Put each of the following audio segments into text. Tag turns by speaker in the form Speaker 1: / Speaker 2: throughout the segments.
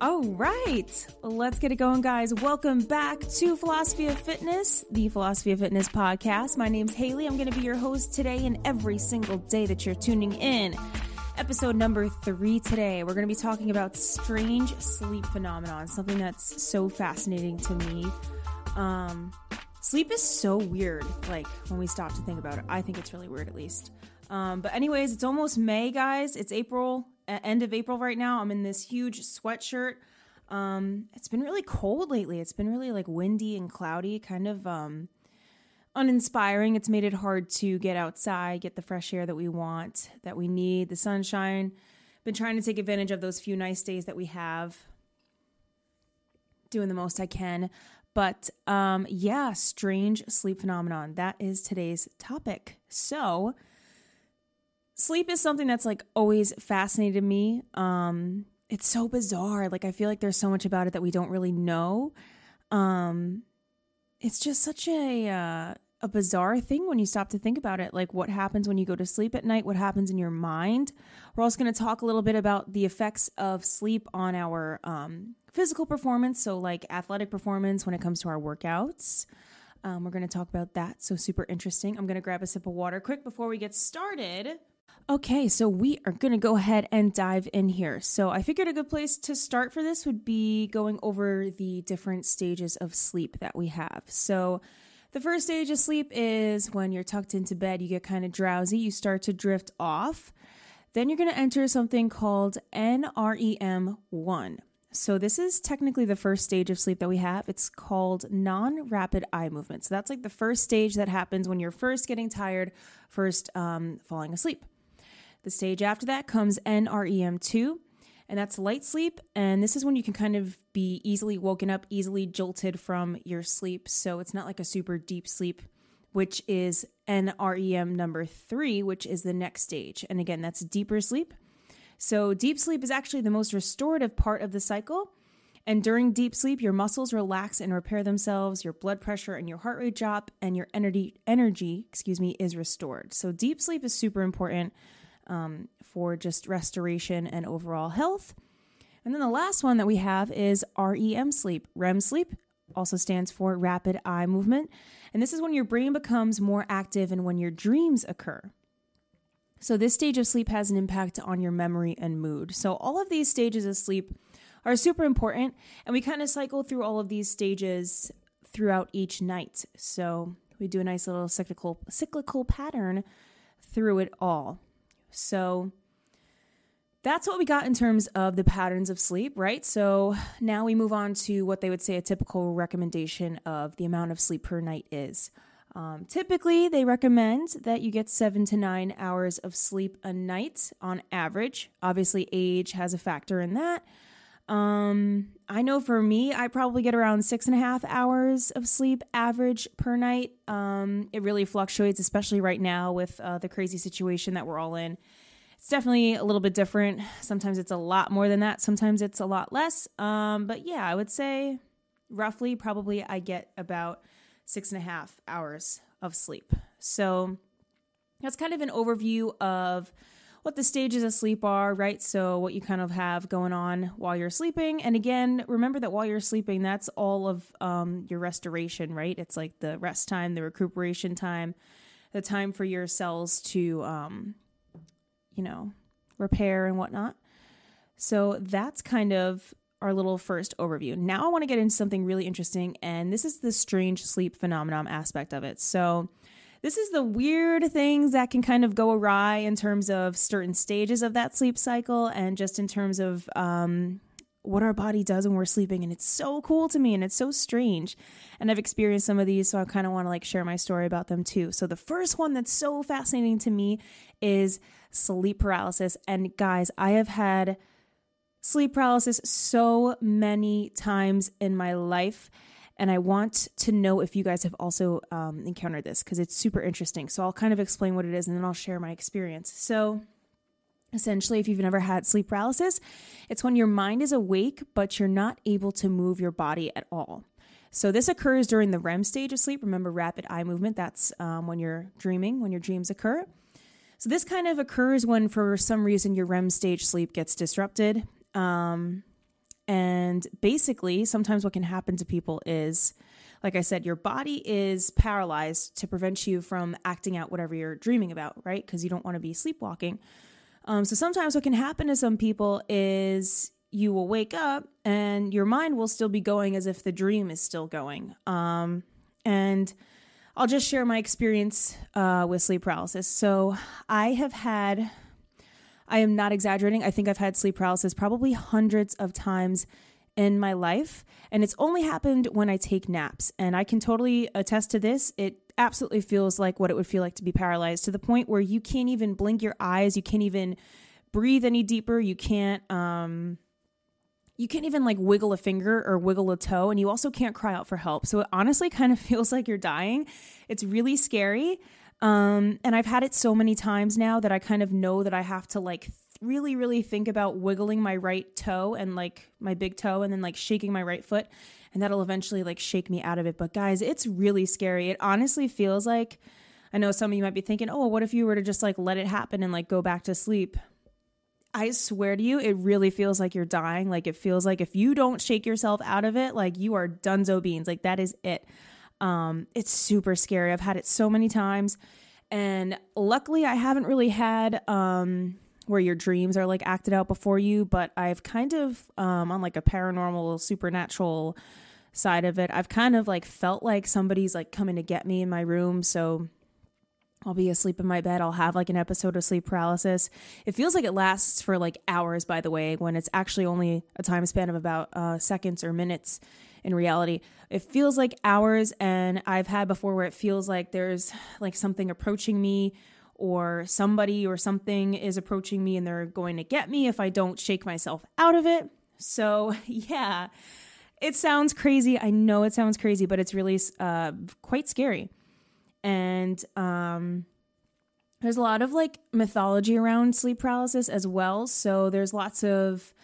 Speaker 1: All right, let's get it going, guys. Welcome back to Philosophy of Fitness, the Philosophy of Fitness podcast. My name's Haley. I'm going to be your host today and every single day that you're tuning in. Episode number three today. We're going to be talking about strange sleep phenomenon, something that's so fascinating to me. Um, sleep is so weird, like when we stop to think about it. I think it's really weird, at least. Um, but, anyways, it's almost May, guys. It's April end of April right now. I'm in this huge sweatshirt. Um, it's been really cold lately. It's been really like windy and cloudy, kind of um, uninspiring. It's made it hard to get outside, get the fresh air that we want, that we need, the sunshine. Been trying to take advantage of those few nice days that we have. Doing the most I can. But um, yeah, strange sleep phenomenon. That is today's topic. So, sleep is something that's like always fascinated me. Um, it's so bizarre. Like I feel like there's so much about it that we don't really know. Um, it's just such a uh, a bizarre thing when you stop to think about it. Like what happens when you go to sleep at night? What happens in your mind? We're also going to talk a little bit about the effects of sleep on our um, physical performance. So like athletic performance when it comes to our workouts. Um, we're going to talk about that. So super interesting. I'm going to grab a sip of water quick before we get started. Okay, so we are going to go ahead and dive in here. So, I figured a good place to start for this would be going over the different stages of sleep that we have. So, the first stage of sleep is when you're tucked into bed, you get kind of drowsy, you start to drift off. Then you're going to enter something called NREM 1. So, this is technically the first stage of sleep that we have. It's called non rapid eye movement. So, that's like the first stage that happens when you're first getting tired, first um, falling asleep. The stage after that comes NREM2, and that's light sleep. And this is when you can kind of be easily woken up, easily jolted from your sleep. So it's not like a super deep sleep, which is NREM number three, which is the next stage. And again, that's deeper sleep. So deep sleep is actually the most restorative part of the cycle. And during deep sleep, your muscles relax and repair themselves, your blood pressure and your heart rate drop, and your energy energy, excuse me, is restored. So deep sleep is super important um, for just restoration and overall health. And then the last one that we have is REM sleep. REM sleep also stands for rapid eye movement. And this is when your brain becomes more active and when your dreams occur. So, this stage of sleep has an impact on your memory and mood. So, all of these stages of sleep are super important. And we kind of cycle through all of these stages throughout each night. So, we do a nice little cyclical, cyclical pattern through it all. So that's what we got in terms of the patterns of sleep, right? So now we move on to what they would say a typical recommendation of the amount of sleep per night is. Um, typically, they recommend that you get seven to nine hours of sleep a night on average. Obviously, age has a factor in that. Um, I know for me, I probably get around six and a half hours of sleep average per night. Um, it really fluctuates, especially right now with uh, the crazy situation that we're all in. It's definitely a little bit different. Sometimes it's a lot more than that, sometimes it's a lot less. Um, but yeah, I would say roughly, probably I get about six and a half hours of sleep. So that's kind of an overview of what the stages of sleep are, right? So, what you kind of have going on while you're sleeping. And again, remember that while you're sleeping, that's all of um, your restoration, right? It's like the rest time, the recuperation time, the time for your cells to, um, you know, repair and whatnot. So, that's kind of our little first overview. Now, I want to get into something really interesting, and this is the strange sleep phenomenon aspect of it. So, this is the weird things that can kind of go awry in terms of certain stages of that sleep cycle and just in terms of um, what our body does when we're sleeping. And it's so cool to me and it's so strange. And I've experienced some of these, so I kind of want to like share my story about them too. So the first one that's so fascinating to me is sleep paralysis. And guys, I have had sleep paralysis so many times in my life. And I want to know if you guys have also um, encountered this because it's super interesting. So I'll kind of explain what it is and then I'll share my experience. So, essentially, if you've never had sleep paralysis, it's when your mind is awake, but you're not able to move your body at all. So, this occurs during the REM stage of sleep. Remember, rapid eye movement, that's um, when you're dreaming, when your dreams occur. So, this kind of occurs when, for some reason, your REM stage sleep gets disrupted. Um, And basically, sometimes what can happen to people is, like I said, your body is paralyzed to prevent you from acting out whatever you're dreaming about, right? Because you don't want to be sleepwalking. Um, so sometimes what can happen to some people is you will wake up and your mind will still be going as if the dream is still going. Um, and I'll just share my experience uh, with sleep paralysis. So I have had, I am not exaggerating, I think I've had sleep paralysis probably hundreds of times in my life. And it's only happened when I take naps. And I can totally attest to this. It absolutely feels like what it would feel like to be paralyzed to the point where you can't even blink your eyes, you can't even breathe any deeper, you can't um you can't even like wiggle a finger or wiggle a toe and you also can't cry out for help. So it honestly kind of feels like you're dying. It's really scary. Um and I've had it so many times now that I kind of know that I have to like really really think about wiggling my right toe and like my big toe and then like shaking my right foot and that'll eventually like shake me out of it. But guys, it's really scary. It honestly feels like I know some of you might be thinking, "Oh, what if you were to just like let it happen and like go back to sleep?" I swear to you, it really feels like you're dying. Like it feels like if you don't shake yourself out of it, like you are dunzo beans. Like that is it. Um, it's super scary. I've had it so many times. And luckily I haven't really had um where your dreams are like acted out before you, but I've kind of um on like a paranormal supernatural side of it, I've kind of like felt like somebody's like coming to get me in my room. So I'll be asleep in my bed. I'll have like an episode of sleep paralysis. It feels like it lasts for like hours, by the way, when it's actually only a time span of about uh, seconds or minutes in reality. It feels like hours. And I've had before where it feels like there's like something approaching me or somebody or something is approaching me and they're going to get me if I don't shake myself out of it. So, yeah, it sounds crazy. I know it sounds crazy, but it's really uh, quite scary. And um, there's a lot of like mythology around sleep paralysis as well. So there's lots of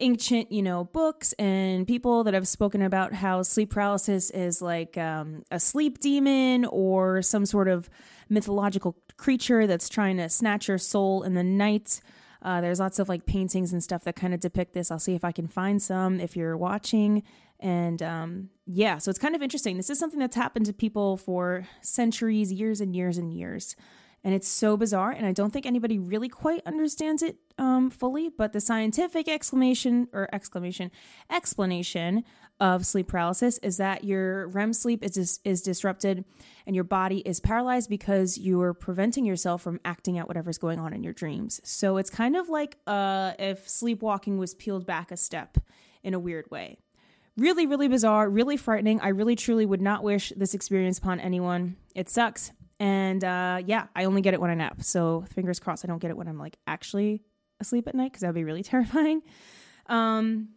Speaker 1: ancient, you know, books and people that have spoken about how sleep paralysis is like um, a sleep demon or some sort of mythological creature that's trying to snatch your soul in the night. Uh, there's lots of like paintings and stuff that kind of depict this. I'll see if I can find some if you're watching. And um, yeah, so it's kind of interesting. This is something that's happened to people for centuries, years and years and years. And it's so bizarre, and I don't think anybody really quite understands it um, fully. But the scientific exclamation or exclamation explanation of sleep paralysis is that your REM sleep is dis- is disrupted, and your body is paralyzed because you are preventing yourself from acting out whatever's going on in your dreams. So it's kind of like uh, if sleepwalking was peeled back a step in a weird way. Really, really bizarre, really frightening. I really, truly would not wish this experience upon anyone. It sucks. And uh, yeah, I only get it when I nap. So fingers crossed I don't get it when I'm like actually asleep at night because that would be really terrifying. Um,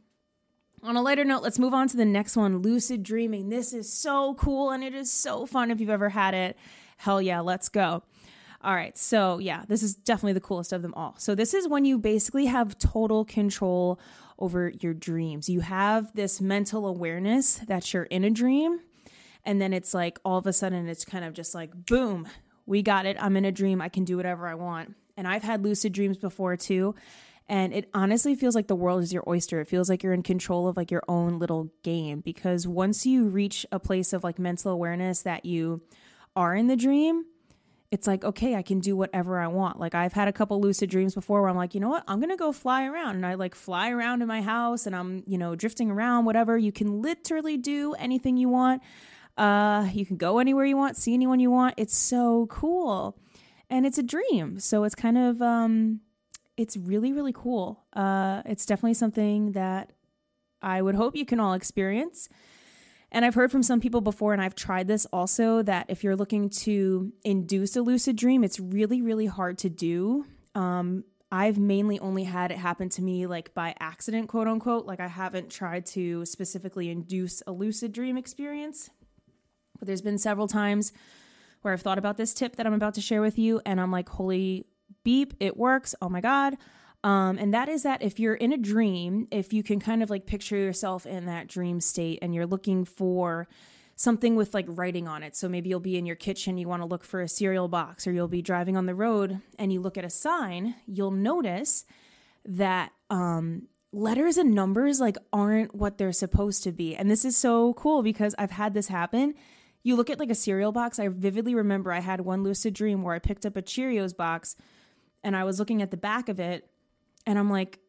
Speaker 1: on a lighter note, let's move on to the next one lucid dreaming. This is so cool and it is so fun if you've ever had it. Hell yeah, let's go. All right, so yeah, this is definitely the coolest of them all. So, this is when you basically have total control over your dreams. You have this mental awareness that you're in a dream. And then it's like all of a sudden it's kind of just like, boom, we got it. I'm in a dream. I can do whatever I want. And I've had lucid dreams before too. And it honestly feels like the world is your oyster. It feels like you're in control of like your own little game because once you reach a place of like mental awareness that you are in the dream, it's like, okay, I can do whatever I want. Like I've had a couple lucid dreams before where I'm like, you know what? I'm going to go fly around and I like fly around in my house and I'm, you know, drifting around, whatever. You can literally do anything you want. Uh, you can go anywhere you want, see anyone you want. It's so cool. And it's a dream. So it's kind of, um, it's really, really cool. Uh, it's definitely something that I would hope you can all experience. And I've heard from some people before, and I've tried this also, that if you're looking to induce a lucid dream, it's really, really hard to do. Um, I've mainly only had it happen to me like by accident, quote unquote. Like I haven't tried to specifically induce a lucid dream experience. But there's been several times where I've thought about this tip that I'm about to share with you, and I'm like, holy beep, it works. Oh my God. Um, and that is that if you're in a dream, if you can kind of like picture yourself in that dream state and you're looking for something with like writing on it. So maybe you'll be in your kitchen, you want to look for a cereal box, or you'll be driving on the road and you look at a sign, you'll notice that um, letters and numbers like aren't what they're supposed to be. And this is so cool because I've had this happen. You look at like a cereal box. I vividly remember I had one lucid dream where I picked up a Cheerios box and I was looking at the back of it and I'm like,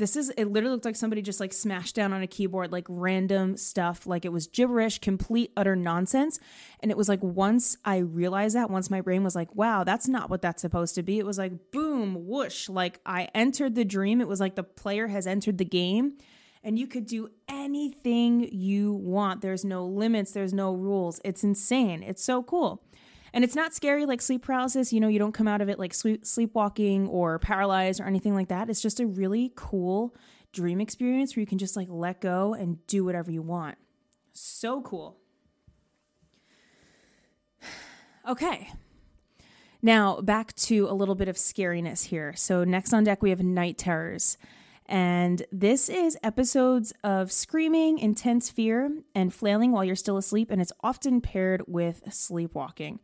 Speaker 1: this is it literally looked like somebody just like smashed down on a keyboard like random stuff like it was gibberish complete utter nonsense. And it was like once i realized that once my brain was like wow that's not what that's supposed to be. It was like boom whoosh like i entered the dream. It was like the player has entered the game and you could do anything you want there's no limits there's no rules it's insane it's so cool and it's not scary like sleep paralysis. You know, you don't come out of it like sleep, sleepwalking or paralyzed or anything like that. It's just a really cool dream experience where you can just like let go and do whatever you want. So cool. Okay. Now, back to a little bit of scariness here. So, next on deck, we have night terrors. And this is episodes of screaming, intense fear, and flailing while you're still asleep. And it's often paired with sleepwalking.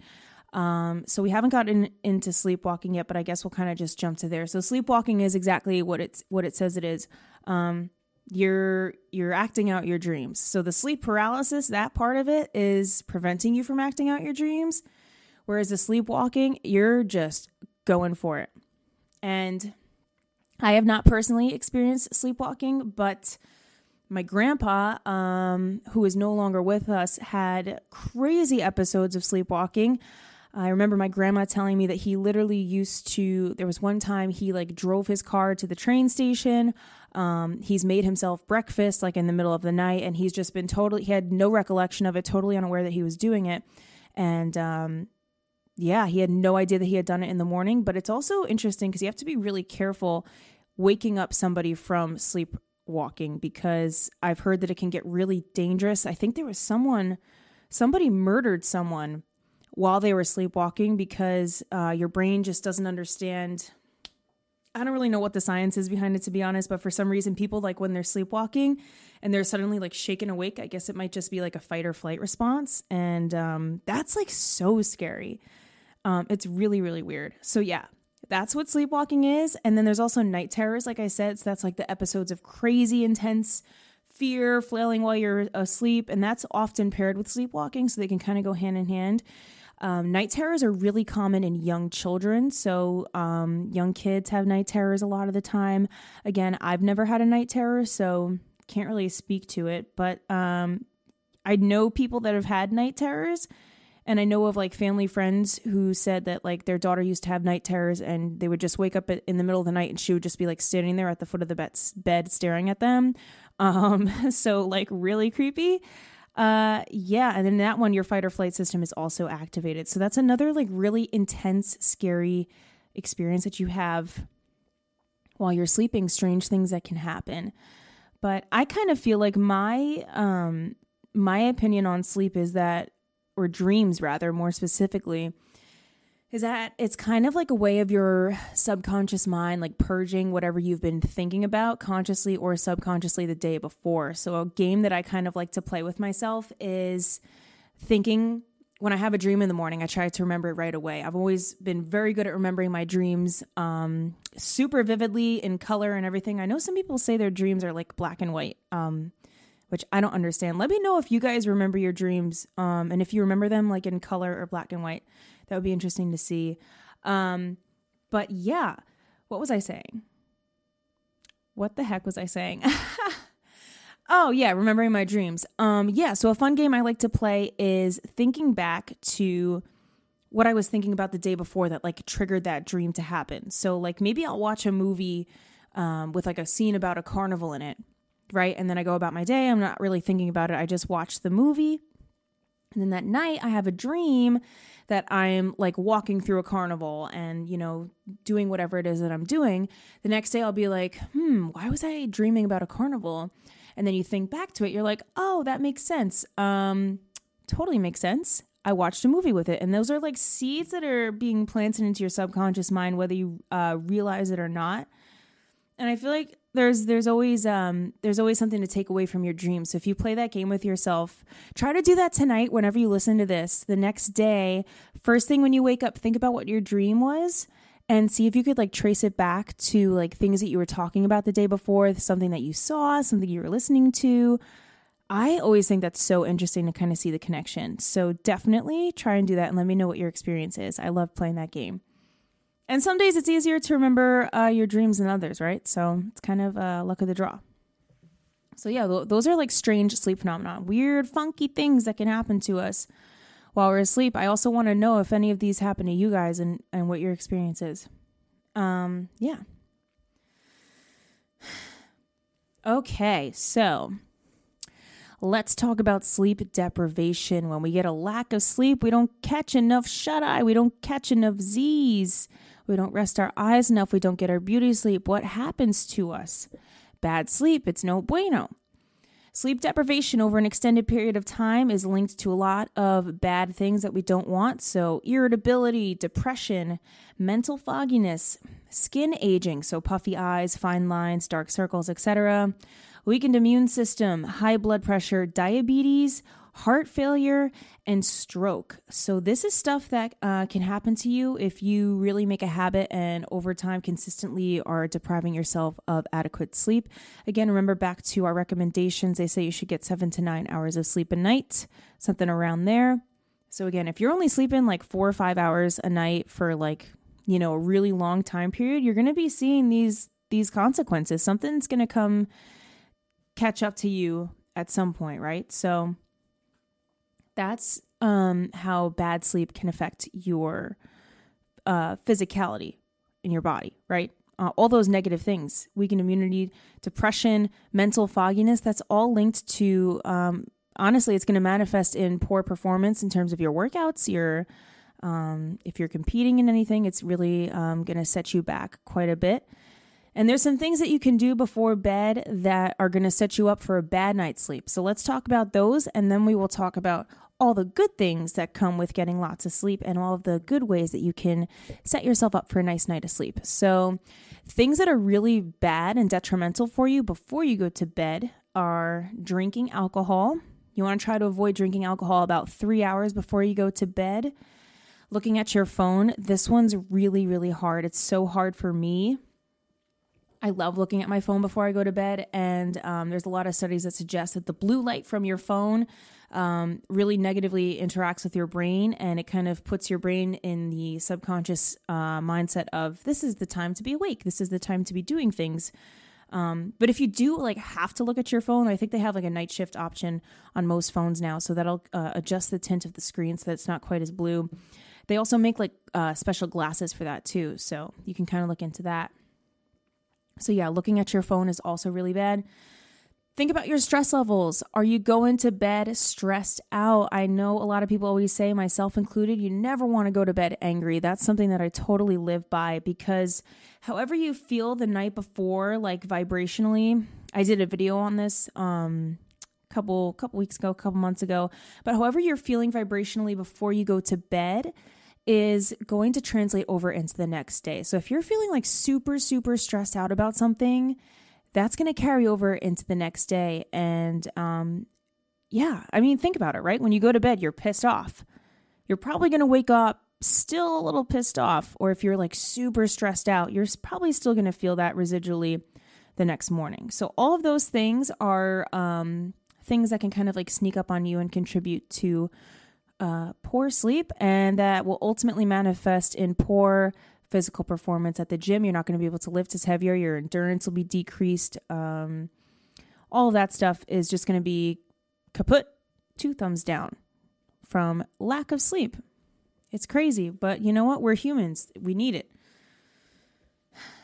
Speaker 1: Um, so we haven't gotten into sleepwalking yet, but I guess we'll kind of just jump to there. So sleepwalking is exactly what it's what it says it is. Um, you're you're acting out your dreams. So the sleep paralysis, that part of it is preventing you from acting out your dreams, whereas the sleepwalking, you're just going for it. And I have not personally experienced sleepwalking, but my grandpa, um, who is no longer with us, had crazy episodes of sleepwalking. I remember my grandma telling me that he literally used to. There was one time he like drove his car to the train station. Um, he's made himself breakfast like in the middle of the night, and he's just been totally. He had no recollection of it, totally unaware that he was doing it, and um, yeah, he had no idea that he had done it in the morning. But it's also interesting because you have to be really careful waking up somebody from sleepwalking because I've heard that it can get really dangerous. I think there was someone, somebody murdered someone while they were sleepwalking because uh, your brain just doesn't understand. I don't really know what the science is behind it, to be honest, but for some reason, people like when they're sleepwalking and they're suddenly like shaken awake, I guess it might just be like a fight or flight response. And um, that's like so scary. Um, it's really, really weird. So, yeah, that's what sleepwalking is. And then there's also night terrors, like I said. So, that's like the episodes of crazy, intense fear, flailing while you're asleep. And that's often paired with sleepwalking. So, they can kind of go hand in hand. Um, night terrors are really common in young children. So, um, young kids have night terrors a lot of the time. Again, I've never had a night terror, so can't really speak to it. But um, I know people that have had night terrors. And I know of like family friends who said that like their daughter used to have night terrors and they would just wake up in the middle of the night and she would just be like standing there at the foot of the bed staring at them. Um, so like really creepy. Uh, yeah, and then that one, your fight or flight system is also activated. So that's another like really intense, scary experience that you have while you're sleeping. Strange things that can happen. But I kind of feel like my um my opinion on sleep is that, or dreams rather, more specifically, is that it's kind of like a way of your subconscious mind like purging whatever you've been thinking about consciously or subconsciously the day before. So a game that I kind of like to play with myself is thinking when I have a dream in the morning, I try to remember it right away. I've always been very good at remembering my dreams um, super vividly in color and everything. I know some people say their dreams are like black and white, um, which I don't understand. Let me know if you guys remember your dreams um, and if you remember them like in color or black and white. That would be interesting to see. Um, but yeah, what was I saying? What the heck was I saying? oh yeah, remembering my dreams. Um, yeah, so a fun game I like to play is thinking back to what I was thinking about the day before that like triggered that dream to happen. So like maybe I'll watch a movie um, with like a scene about a carnival in it, right? And then I go about my day. I'm not really thinking about it. I just watch the movie. And then that night I have a dream that I'm like walking through a carnival and, you know, doing whatever it is that I'm doing, the next day I'll be like, hmm, why was I dreaming about a carnival? And then you think back to it, you're like, oh, that makes sense. Um, totally makes sense. I watched a movie with it. And those are like seeds that are being planted into your subconscious mind, whether you uh, realize it or not. And I feel like there's there's always um there's always something to take away from your dreams. So if you play that game with yourself, try to do that tonight whenever you listen to this. The next day, first thing when you wake up, think about what your dream was and see if you could like trace it back to like things that you were talking about the day before, something that you saw, something you were listening to. I always think that's so interesting to kind of see the connection. So definitely try and do that and let me know what your experience is. I love playing that game. And some days it's easier to remember uh, your dreams than others, right? So it's kind of uh, luck of the draw. So yeah, th- those are like strange sleep phenomena, weird, funky things that can happen to us while we're asleep. I also want to know if any of these happen to you guys and, and what your experience is. Um, yeah. Okay, so let's talk about sleep deprivation. When we get a lack of sleep, we don't catch enough shut eye, we don't catch enough Z's, we don't rest our eyes enough, we don't get our beauty sleep. What happens to us? Bad sleep, it's no bueno. Sleep deprivation over an extended period of time is linked to a lot of bad things that we don't want. So, irritability, depression, mental fogginess, skin aging, so puffy eyes, fine lines, dark circles, etc., weakened immune system, high blood pressure, diabetes, heart failure, and stroke. So, this is stuff that uh, can happen to you if you really make a habit and over time consistently are depriving yourself of adequate sleep. Again, remember back to our recommendations, they say you should get seven to nine hours of sleep a night, something around there. So, again, if you're only sleeping like four or five hours a night for like, you know, a really long time period, you're going to be seeing these these consequences. Something's going to come catch up to you at some point, right? So, that's um, how bad sleep can affect your uh, physicality in your body, right? Uh, all those negative things, weakened immunity, depression, mental fogginess, that's all linked to, um, honestly, it's going to manifest in poor performance in terms of your workouts, your, um, if you're competing in anything, it's really um, going to set you back quite a bit. And there's some things that you can do before bed that are going to set you up for a bad night's sleep. So let's talk about those, and then we will talk about all the good things that come with getting lots of sleep and all of the good ways that you can set yourself up for a nice night of sleep. So, things that are really bad and detrimental for you before you go to bed are drinking alcohol. You want to try to avoid drinking alcohol about three hours before you go to bed. Looking at your phone, this one's really, really hard. It's so hard for me. I love looking at my phone before I go to bed, and um, there's a lot of studies that suggest that the blue light from your phone um, really negatively interacts with your brain and it kind of puts your brain in the subconscious uh, mindset of this is the time to be awake, this is the time to be doing things. Um, but if you do like have to look at your phone, I think they have like a night shift option on most phones now, so that'll uh, adjust the tint of the screen so that it's not quite as blue. They also make like uh, special glasses for that too, so you can kind of look into that. So yeah, looking at your phone is also really bad. Think about your stress levels. Are you going to bed stressed out? I know a lot of people always say, myself included, you never want to go to bed angry. That's something that I totally live by because however you feel the night before, like vibrationally, I did a video on this um couple couple weeks ago, a couple months ago, but however you're feeling vibrationally before you go to bed, is going to translate over into the next day. So if you're feeling like super, super stressed out about something, that's going to carry over into the next day. And um, yeah, I mean, think about it, right? When you go to bed, you're pissed off. You're probably going to wake up still a little pissed off. Or if you're like super stressed out, you're probably still going to feel that residually the next morning. So, all of those things are um, things that can kind of like sneak up on you and contribute to uh, poor sleep, and that will ultimately manifest in poor physical performance at the gym. You're not going to be able to lift as heavier. Your endurance will be decreased. Um, all of that stuff is just going to be kaput, two thumbs down from lack of sleep. It's crazy, but you know what? We're humans. We need it.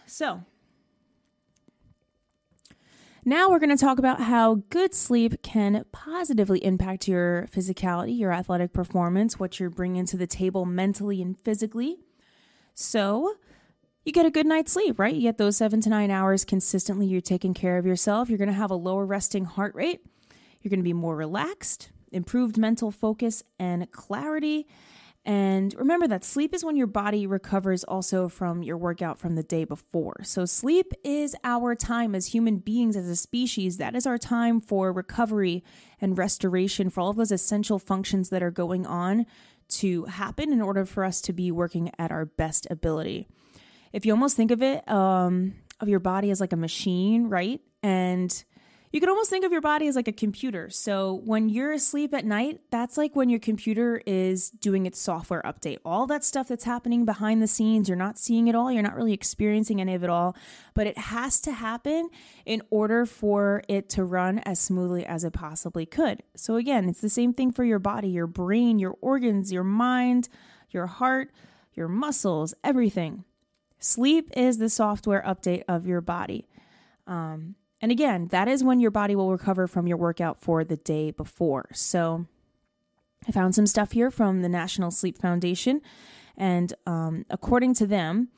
Speaker 1: So, now we're going to talk about how good sleep can positively impact your physicality, your athletic performance, what you're bringing to the table mentally and physically. So, you get a good night's sleep, right? You get those seven to nine hours consistently. You're taking care of yourself. You're going to have a lower resting heart rate. You're going to be more relaxed, improved mental focus and clarity. And remember that sleep is when your body recovers also from your workout from the day before. So, sleep is our time as human beings, as a species. That is our time for recovery and restoration for all of those essential functions that are going on to happen in order for us to be working at our best ability. if you almost think of it, um, of your body as like a machine, right? And you can almost think of your body as like a computer. So when you're asleep at night, that's like when your computer is doing its software update. All that stuff that's happening behind the scenes, you're not seeing it all, you're not really experiencing any of it all, but it has to happen in order for it to run as smoothly as it possibly could. So again, it's the same thing for your body, your brain, your organs, your mind, your heart, your muscles, everything. Sleep is the software update of your body. Um, and again, that is when your body will recover from your workout for the day before. So I found some stuff here from the National Sleep Foundation. And um, according to them,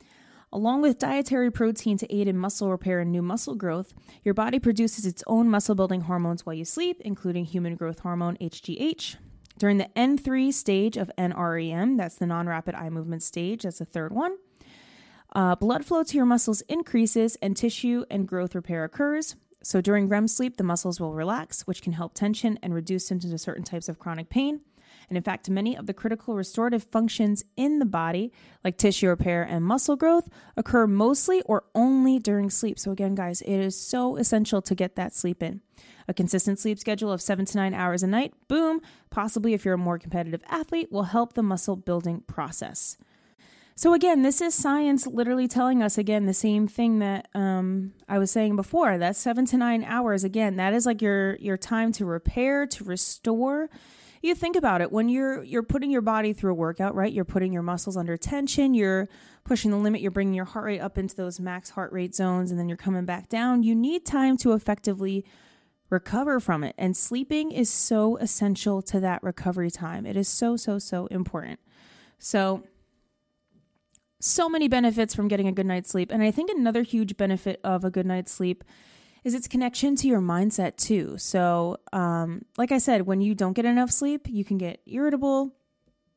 Speaker 1: Along with dietary protein to aid in muscle repair and new muscle growth, your body produces its own muscle building hormones while you sleep, including human growth hormone HGH. During the N3 stage of NREM, that's the non rapid eye movement stage, that's the third one, uh, blood flow to your muscles increases and tissue and growth repair occurs. So during REM sleep, the muscles will relax, which can help tension and reduce symptoms of certain types of chronic pain. And in fact, many of the critical restorative functions in the body, like tissue repair and muscle growth, occur mostly or only during sleep. So, again, guys, it is so essential to get that sleep in. A consistent sleep schedule of seven to nine hours a night, boom, possibly if you're a more competitive athlete, will help the muscle building process. So again, this is science literally telling us again the same thing that um, I was saying before. That seven to nine hours again, that is like your your time to repair, to restore. You think about it when you're you're putting your body through a workout, right? You're putting your muscles under tension. You're pushing the limit. You're bringing your heart rate up into those max heart rate zones, and then you're coming back down. You need time to effectively recover from it, and sleeping is so essential to that recovery time. It is so so so important. So so many benefits from getting a good night's sleep. And I think another huge benefit of a good night's sleep is its connection to your mindset too. So, um, like I said, when you don't get enough sleep, you can get irritable,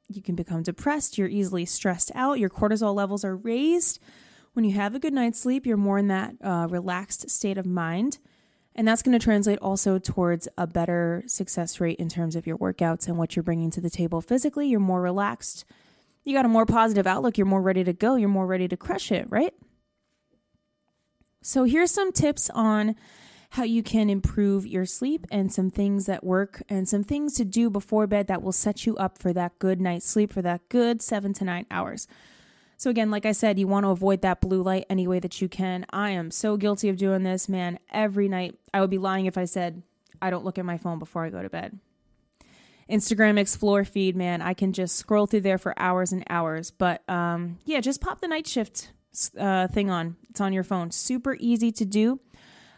Speaker 1: you can become depressed, you're easily stressed out, your cortisol levels are raised. When you have a good night's sleep, you're more in that uh, relaxed state of mind. And that's going to translate also towards a better success rate in terms of your workouts and what you're bringing to the table physically. You're more relaxed you got a more positive outlook, you're more ready to go, you're more ready to crush it, right? So, here's some tips on how you can improve your sleep and some things that work and some things to do before bed that will set you up for that good night's sleep for that good seven to nine hours. So, again, like I said, you want to avoid that blue light any way that you can. I am so guilty of doing this, man. Every night, I would be lying if I said I don't look at my phone before I go to bed. Instagram Explore feed, man, I can just scroll through there for hours and hours. But um, yeah, just pop the night shift uh, thing on. It's on your phone. Super easy to do.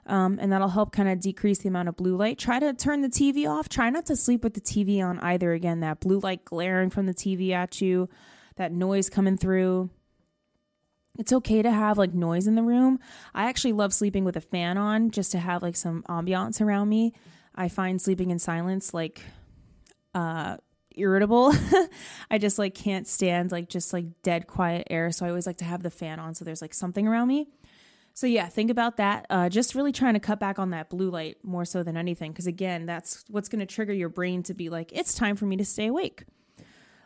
Speaker 1: Um, and that'll help kind of decrease the amount of blue light. Try to turn the TV off. Try not to sleep with the TV on either. Again, that blue light glaring from the TV at you, that noise coming through. It's okay to have like noise in the room. I actually love sleeping with a fan on just to have like some ambiance around me. I find sleeping in silence like uh irritable. I just like can't stand like just like dead quiet air. So I always like to have the fan on so there's like something around me. So yeah, think about that. Uh, just really trying to cut back on that blue light more so than anything, because again, that's what's going to trigger your brain to be like, it's time for me to stay awake.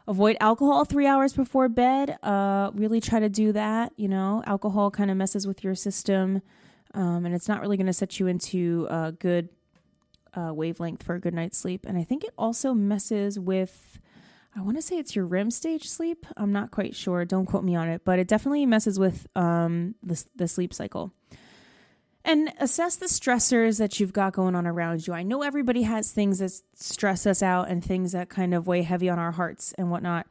Speaker 1: Avoid alcohol three hours before bed. Uh, really try to do that. You know, alcohol kind of messes with your system, um, and it's not really going to set you into a good uh, wavelength for a good night's sleep. And I think it also messes with, I want to say it's your REM stage sleep. I'm not quite sure. Don't quote me on it, but it definitely messes with um, the, the sleep cycle. And assess the stressors that you've got going on around you. I know everybody has things that stress us out and things that kind of weigh heavy on our hearts and whatnot.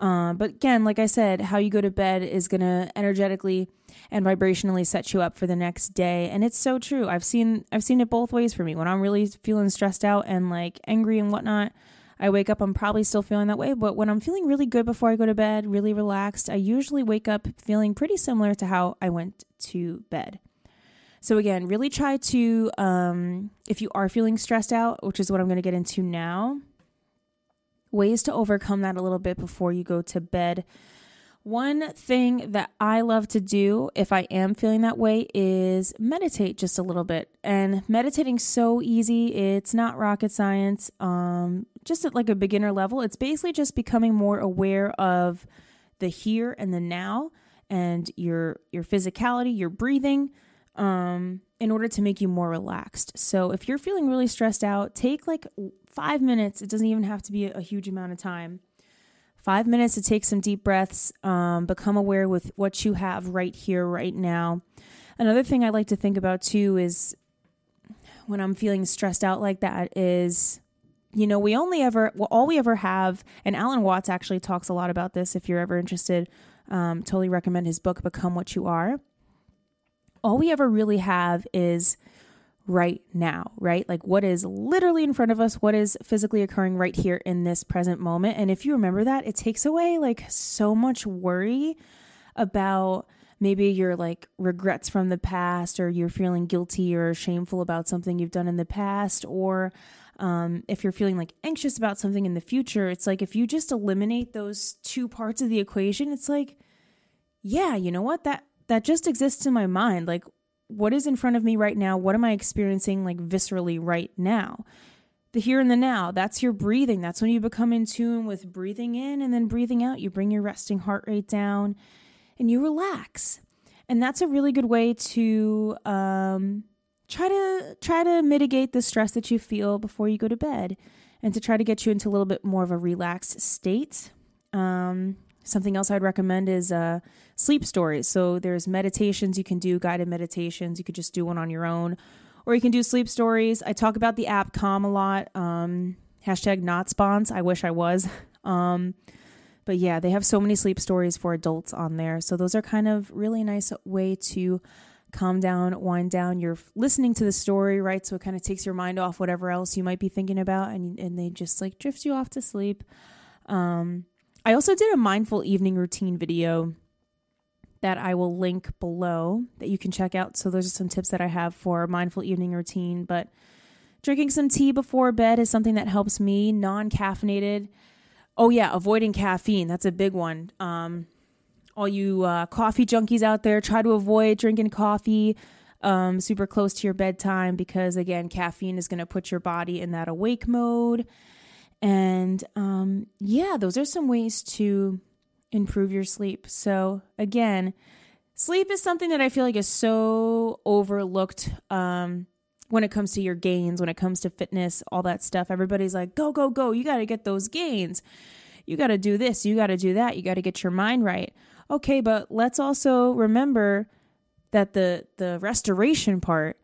Speaker 1: Uh, but again, like I said, how you go to bed is going to energetically and vibrationally set you up for the next day, and it's so true. I've seen I've seen it both ways for me. When I'm really feeling stressed out and like angry and whatnot, I wake up. I'm probably still feeling that way, but when I'm feeling really good before I go to bed, really relaxed, I usually wake up feeling pretty similar to how I went to bed. So again, really try to um, if you are feeling stressed out, which is what I'm going to get into now ways to overcome that a little bit before you go to bed. One thing that I love to do if I am feeling that way is meditate just a little bit. And meditating so easy. It's not rocket science. Um just at like a beginner level, it's basically just becoming more aware of the here and the now and your your physicality, your breathing, um, in order to make you more relaxed. So if you're feeling really stressed out, take like five minutes. It doesn't even have to be a huge amount of time. Five minutes to take some deep breaths, um, become aware with what you have right here, right now. Another thing I like to think about too is when I'm feeling stressed out like that is you know, we only ever, well, all we ever have, and Alan Watts actually talks a lot about this if you're ever interested. Um, totally recommend his book, Become What You Are. All we ever really have is right now, right? Like what is literally in front of us, what is physically occurring right here in this present moment. And if you remember that, it takes away like so much worry about maybe your like regrets from the past or you're feeling guilty or shameful about something you've done in the past or um, if you're feeling like anxious about something in the future, it's like if you just eliminate those two parts of the equation, it's like, yeah, you know what? That that just exists in my mind. Like, what is in front of me right now? What am I experiencing like viscerally right now? The here and the now, that's your breathing. That's when you become in tune with breathing in and then breathing out. You bring your resting heart rate down and you relax. And that's a really good way to um, try to try to mitigate the stress that you feel before you go to bed and to try to get you into a little bit more of a relaxed state um, something else i'd recommend is uh, sleep stories so there's meditations you can do guided meditations you could just do one on your own or you can do sleep stories i talk about the app calm a lot um, hashtag not spons i wish i was um, but yeah they have so many sleep stories for adults on there so those are kind of really nice way to calm down, wind down. You're listening to the story, right? So it kind of takes your mind off whatever else you might be thinking about, and and they just like drift you off to sleep. Um, I also did a mindful evening routine video that I will link below that you can check out. So those are some tips that I have for mindful evening routine. But drinking some tea before bed is something that helps me. Non caffeinated. Oh yeah, avoiding caffeine. That's a big one. Um, all you uh, coffee junkies out there, try to avoid drinking coffee um, super close to your bedtime because, again, caffeine is going to put your body in that awake mode. And um, yeah, those are some ways to improve your sleep. So, again, sleep is something that I feel like is so overlooked um, when it comes to your gains, when it comes to fitness, all that stuff. Everybody's like, go, go, go. You got to get those gains. You got to do this. You got to do that. You got to get your mind right. Okay, but let's also remember that the the restoration part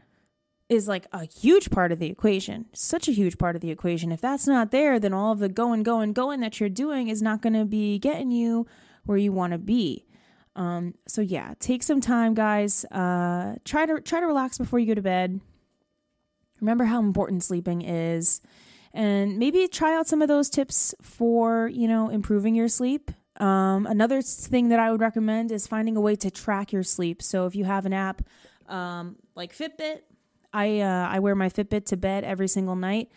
Speaker 1: is like a huge part of the equation. Such a huge part of the equation. If that's not there, then all of the going, going, going that you're doing is not going to be getting you where you want to be. Um, so yeah, take some time, guys. Uh, try to try to relax before you go to bed. Remember how important sleeping is, and maybe try out some of those tips for you know improving your sleep. Um, another thing that I would recommend is finding a way to track your sleep. So if you have an app um, like Fitbit, I uh, I wear my Fitbit to bed every single night,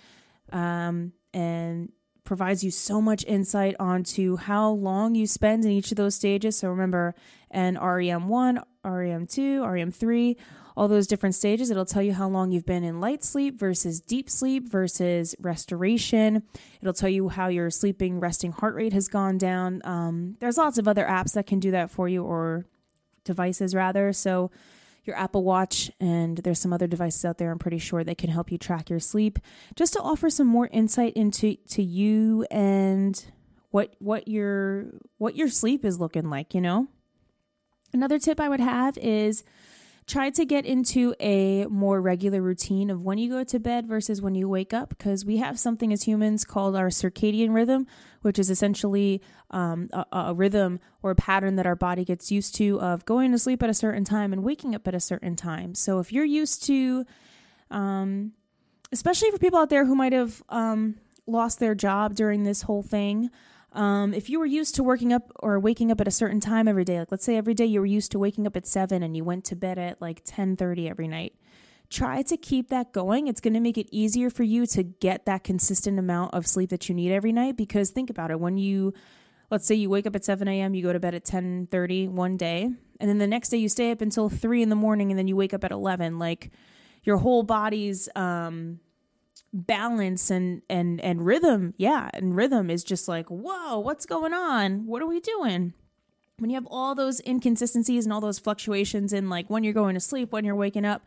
Speaker 1: um, and provides you so much insight onto how long you spend in each of those stages. So remember, NREM one, REM two, REM three all those different stages. It'll tell you how long you've been in light sleep versus deep sleep versus restoration. It'll tell you how your sleeping resting heart rate has gone down. Um, there's lots of other apps that can do that for you, or devices rather. So your Apple Watch, and there's some other devices out there. I'm pretty sure that can help you track your sleep, just to offer some more insight into to you and what what your what your sleep is looking like. You know, another tip I would have is try to get into a more regular routine of when you go to bed versus when you wake up because we have something as humans called our circadian rhythm which is essentially um, a, a, rhythm or a pattern that our body gets used to of going to sleep at a certain time and waking up at a certain time. So if you're used to um, especially for people out there who might have um, lost their job during this whole thing um, if you were used to working up or waking up at a certain time every day, like let's say every day you were used to waking up at seven and you went to bed at like ten thirty every night, try to keep that going. It's going to make it easier for you to get that consistent amount of sleep that you need every night. Because think about it, when you let's say you wake up at 7 a.m you go to bed at 10 30 one day and then the next day you stay up until 3 in the morning and then you wake up at 11 like your whole body's um balance and and and rhythm yeah and rhythm is just like whoa what's going on what are we doing when you have all those inconsistencies and all those fluctuations in like when you're going to sleep, when you're waking up,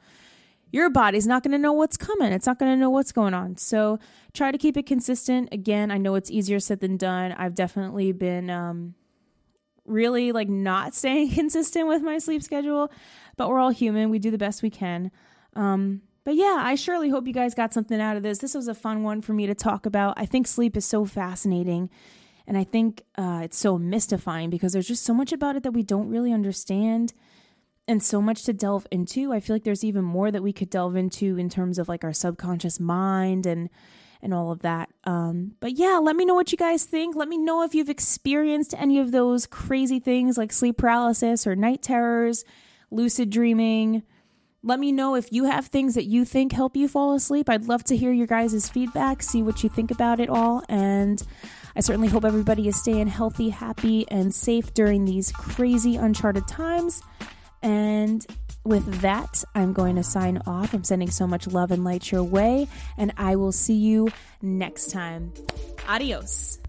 Speaker 1: your body's not going to know what's coming. It's not going to know what's going on. So try to keep it consistent. Again, I know it's easier said than done. I've definitely been um, really like not staying consistent with my sleep schedule, but we're all human. We do the best we can. Um, but yeah, I surely hope you guys got something out of this. This was a fun one for me to talk about. I think sleep is so fascinating. And I think uh, it's so mystifying because there's just so much about it that we don't really understand and so much to delve into. I feel like there's even more that we could delve into in terms of like our subconscious mind and and all of that. Um, but yeah, let me know what you guys think. Let me know if you've experienced any of those crazy things like sleep paralysis or night terrors, lucid dreaming. Let me know if you have things that you think help you fall asleep. I'd love to hear your guys' feedback, see what you think about it all. And I certainly hope everybody is staying healthy, happy, and safe during these crazy, uncharted times. And with that, I'm going to sign off. I'm sending so much love and light your way, and I will see you next time. Adios.